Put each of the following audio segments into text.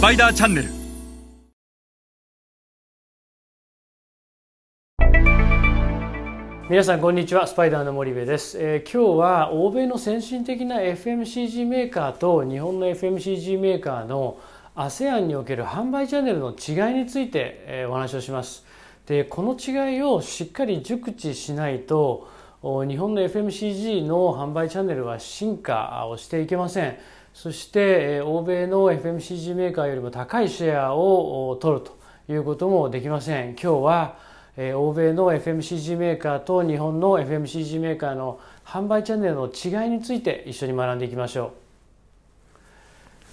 スパイダーチャンネル。皆さんこんにちはスパイダーの森部です、えー、今日は欧米の先進的な FMCG メーカーと日本の FMCG メーカーの ASEAN における販売チャンネルの違いについて、えー、お話をします。でこの違いをしっかり熟知しないと日本の FMCG の販売チャンネルは進化をしていけません。そして欧米の FMCG メーカーよりも高いシェアを取るということもできません今日は欧米の FMCG メーカーと日本の FMCG メーカーの販売チャンネルの違いについて一緒に学んでいきましょう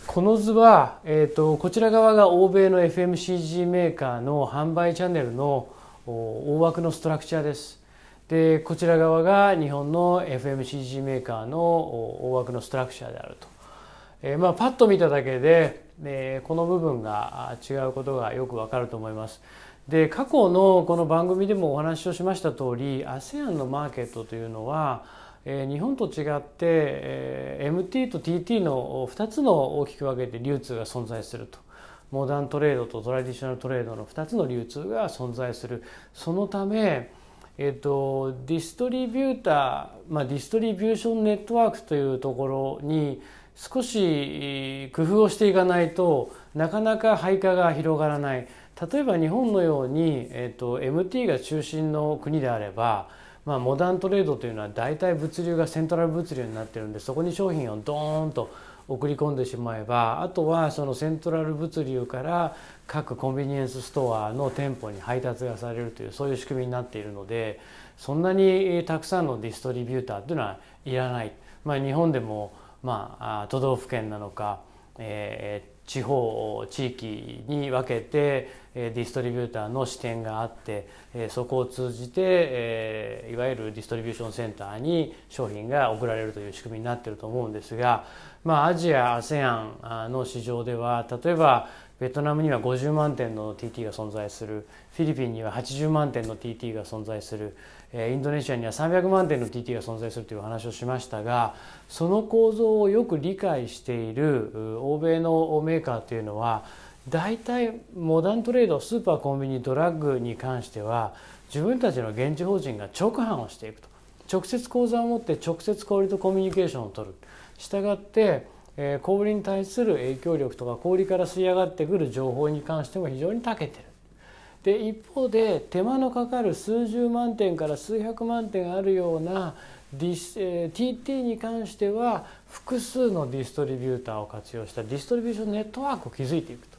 この図は、えーと、こちら側が欧米の FMCG メーカーの販売チャンネルの大枠のストラクチャーです。でこちら側が日本の FMCG メーカーの大枠のストラクチャーであると。えー、まあ、パッと見ただけで、えー、この部分が違うことがよくわかると思います。で過去のこの番組でもお話をしました通り ASEAN のマーケットというのはえ日本と違って、え MT と TT の2つの大きく分けて流通が存在すると。モダントレードとトラディショナルトレードの2つの流通が存在するそのため、えっと、ディストリビューター、まあ、ディストリビューションネットワークというところに少し工夫をしていかないとなかなか配下が広がらない。例えば日本のように、えっと、MT が中心の国であればまあ、モダントレードというのは大体物流がセントラル物流になってるんでそこに商品をドーンと送り込んでしまえばあとはそのセントラル物流から各コンビニエンスストアの店舗に配達がされるというそういう仕組みになっているのでそんなにたくさんのディストリビューターというのはいらない、まあ、日本でも、まあ、都道府県なのか、えー、地方地域に分けてディストリビューターの視点があってそこを通じていわゆるディストリビューションセンターに商品が送られるという仕組みになっていると思うんですが、まあ、アジア ASEAN の市場では例えばベトナムには50万点の TT が存在する。フィリピンには80万点の TT が存在する。インドネシアには300万点の TT が存在するという話をしましたがその構造をよく理解している欧米のメーカーというのは大体モダントレードスーパーコンビニドラッグに関しては自分たちの現地法人が直販をしていくと。直接口座を持って直接小売とコミュニケーションを取る。したがって小売に対する影響力とか小売から吸い上がってくる情報に関しても非常に長けてる。で一方で手間のかかる数十万点から数百万点あるようなディス、えー、TT に関しては複数のディストリビューターを活用したディストリビューションネットワークを築いていくと。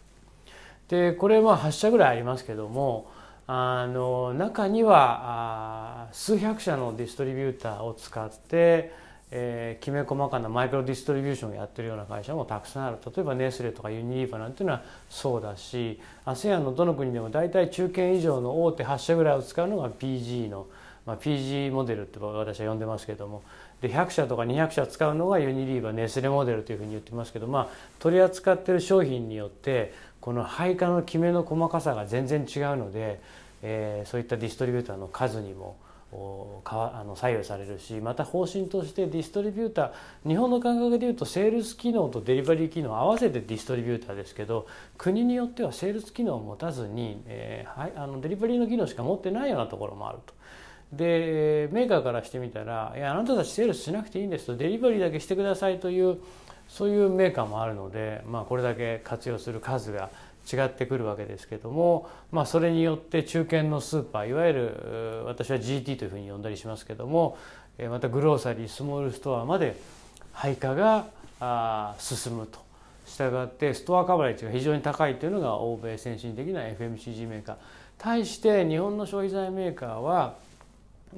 でこれは8社ぐらいありますけどもあの中にはあ数百社のディストリビューターを使ってえー、きめ細かなマイクロディストリビューションをやってるような会社もたくさんある。例えばネスレとかユニリーバなんていうのはそうだし ASEAN のどの国でも大体中堅以上の大手8社ぐらいを使うのが PG の、まあ、PG モデルって私は呼んでますけども。で100社とか200社使うのがユニリーバネスレモデルというふうに言ってますけど、まあ、取り扱ってる商品によってこの配下のきめの細かさが全然違うので、えー、そういったディストリビューターの数にもあの左右されるしまた方針としてディストリビューター日本の感覚でいうとセールス機能とデリバリー機能合わせてディストリビューターですけど国によってはセールス機能を持たずに、えー、はい、あのデリバリーの機能しか持ってないようなところもあると。でメーカーからしてみたら「いやあなたたちセールスしなくていいんです」と「デリバリーだけしてください」というそういうメーカーもあるので、まあ、これだけ活用する数が違ってくるわけですけども、まあ、それによって中堅のスーパーいわゆる私は GT というふうに呼んだりしますけどもまたグローサリースモールストアまで配下が進むと。したがってストアカバレッジが非常に高いというのが欧米先進的な FMCG メーカー対して日本の消費財メーカーは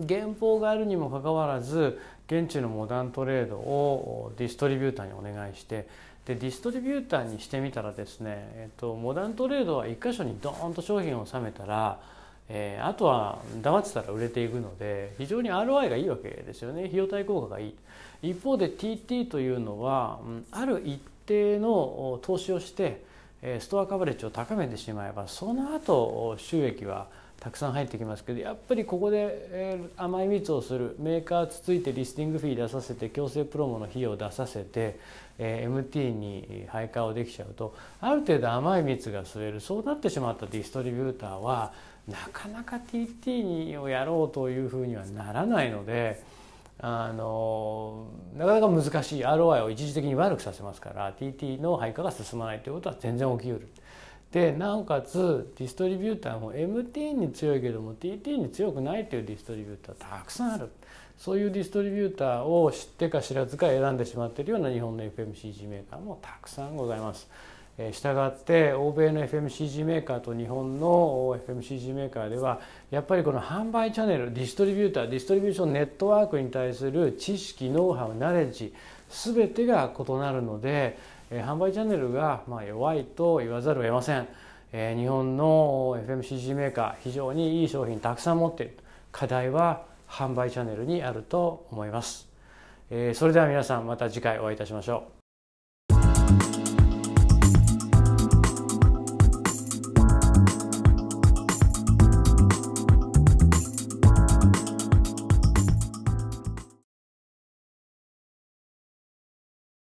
原稿があるにもかかわらず現地のモダントレードをディストリビューターにお願いしてでディストリビューターにしてみたらですね、えっと、モダントレードは1箇所にドーンと商品を収めたら、えー、あとは黙ってたら売れていくので非常に ROI がいいわけですよね。費用対効果がいい。一方で TT というのはある一定の投資をしてストアカバレッジを高めてしまえばその後収益はたくさん入ってきますけどやっぱりここで、えー、甘い蜜をするメーカーつついてリスティングフィー出させて強制プロモの費用を出させて、えー、MT に配下をできちゃうとある程度甘い蜜が吸えるそうなってしまったディストリビューターはなかなか TT をやろうというふうにはならないので。あのなかなか難しい ROI を一時的に悪くさせますから TT の配下が進まないということは全然起きうる。でなおかつディストリビューターも MT に強いけども TT に強くないというディストリビューターたくさんあるそういうディストリビューターを知ってか知らずか選んでしまっているような日本の FMCG メーカーもたくさんございます。したがって欧米の FMCG メーカーと日本の FMCG メーカーではやっぱりこの販売チャンネルディストリビューターディストリビューションネットワークに対する知識ノウハウナレッジ全てが異なるのでえ販売チャンネルがま弱いと言わざるを得ません、え日本の FMCG メーカー非常にいい商品たくさん持っている。課題は販売チャンネルにあると思います、えそれでは皆さんまた次回お会いいたしましょう。